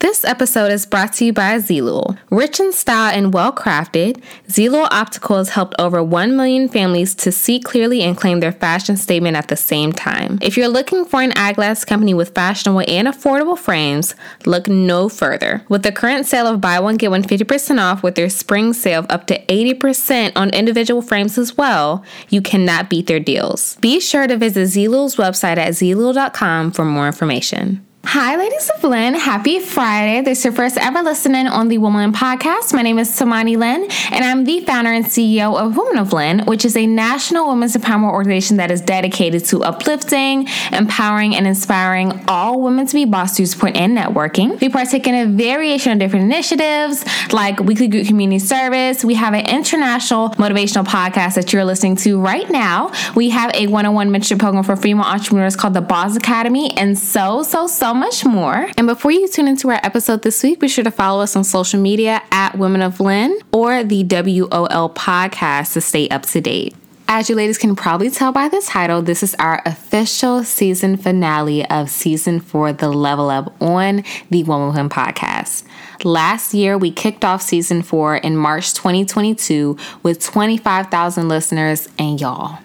This episode is brought to you by Zelo. Rich in style and well crafted, Zelo Optical has helped over 1 million families to see clearly and claim their fashion statement at the same time. If you're looking for an eyeglass company with fashionable and affordable frames, look no further. With the current sale of buy one, get one 50% off with their spring sale of up to 80% on individual frames as well, you cannot beat their deals. Be sure to visit Zelo's website at zelo.com for more information. Hi, ladies of Lyn. Happy Friday. This is your first ever listening on the Woman Podcast. My name is Tamani Lyn, and I'm the founder and CEO of Women of Lyn, which is a national women's empowerment organization that is dedicated to uplifting, empowering, and inspiring all women to be boss through support and networking. We partake in a variation of different initiatives like weekly group community service. We have an international motivational podcast that you're listening to right now. We have a one on one mentorship program for female entrepreneurs called the Boss Academy, and so, so, so much more. And before you tune into our episode this week, be sure to follow us on social media at Women of Lyn or the WOL podcast to stay up to date. As you ladies can probably tell by the title, this is our official season finale of season four, The Level Up on the Woman of Lyn podcast. Last year, we kicked off season four in March 2022 with 25,000 listeners, and y'all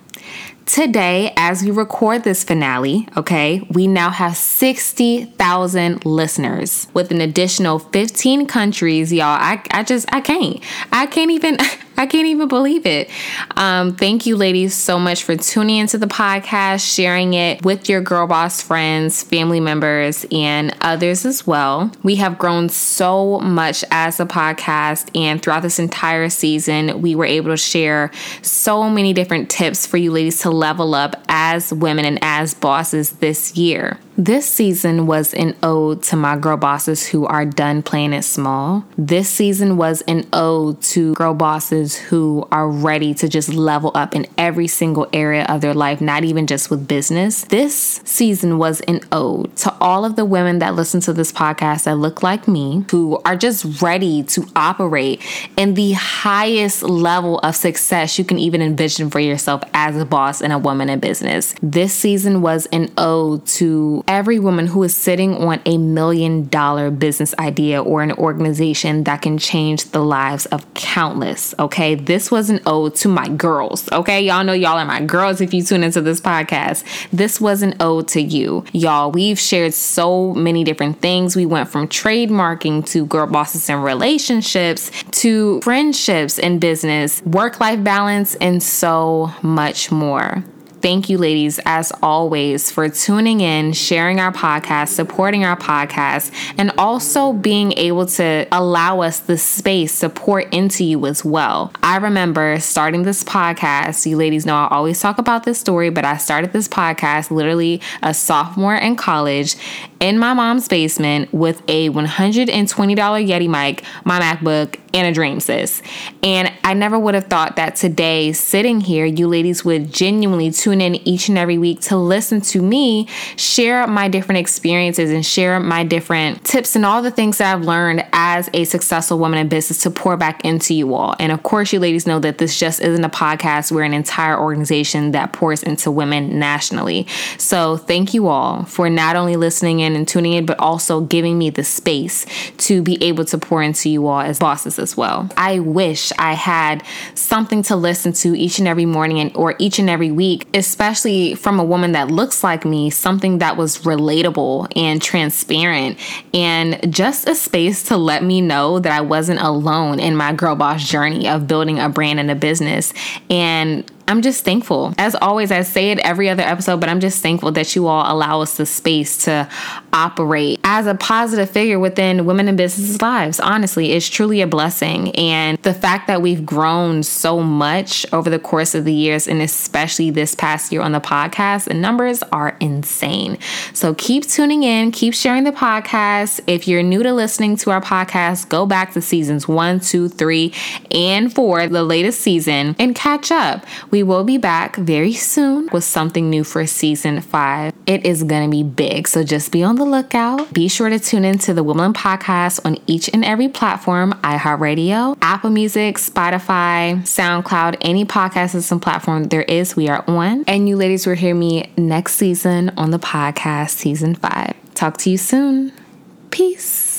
Today, as we record this finale, okay, we now have 60,000 listeners with an additional 15 countries. Y'all, I, I just, I can't. I can't even, I can't even believe it. Um, thank you, ladies, so much for tuning into the podcast, sharing it with your girl boss friends, family members, and others as well. We have grown so much as a podcast, and throughout this entire season, we were able to share so many different tips for you ladies to level up as women and as bosses this year. This season was an ode to my girl bosses who are done playing it small. This season was an ode to girl bosses who are ready to just level up in every single area of their life, not even just with business. This season was an ode to all of the women that listen to this podcast that look like me, who are just ready to operate in the highest level of success you can even envision for yourself as a boss and a woman in business. This season was an ode to every woman who is sitting on a million dollar business idea or an organization that can change the lives of countless. Okay. This was an ode to my girls. Okay. Y'all know y'all are my girls if you tune into this podcast. This was an ode to you. Y'all, we've shared so many different things. We went from trademarking to girl bosses and relationships to friendships and business, work life balance, and so much more. Thank you, ladies, as always, for tuning in, sharing our podcast, supporting our podcast, and also being able to allow us the space to pour into you as well. I remember starting this podcast. You ladies know I always talk about this story, but I started this podcast literally a sophomore in college in my mom's basement with a $120 Yeti mic, my MacBook, and a dream, sis. And I never would have thought that today, sitting here, you ladies would genuinely tune in each and every week to listen to me share my different experiences and share my different tips and all the things that I've learned as a successful woman in business to pour back into you all. And of course, you ladies know that this just isn't a podcast. We're an entire organization that pours into women nationally. So thank you all for not only listening in and tuning in, but also giving me the space to be able to pour into you all as bosses as well. I wish I had something to listen to each and every morning and or each and every week, especially from a woman that looks like me, something that was relatable and transparent and just a space to let me know that I wasn't alone in my girl boss journey of building a brand and a business. And I'm just thankful. As always, I say it every other episode, but I'm just thankful that you all allow us the space to operate as a positive figure within women in business lives. Honestly, it's truly a blessing. And the fact that we've grown so much over the course of the years, and especially this past year on the podcast, the numbers are insane. So keep tuning in, keep sharing the podcast. If you're new to listening to our podcast, go back to seasons one, two, three, and four, the latest season, and catch up. We will be back very soon with something new for season five. It is going to be big, so just be on the lookout. Be sure to tune in to the Woman Podcast on each and every platform iHeartRadio, Apple Music, Spotify, SoundCloud, any podcast system platform there is, we are on. And you ladies will hear me next season on the podcast, season five. Talk to you soon. Peace.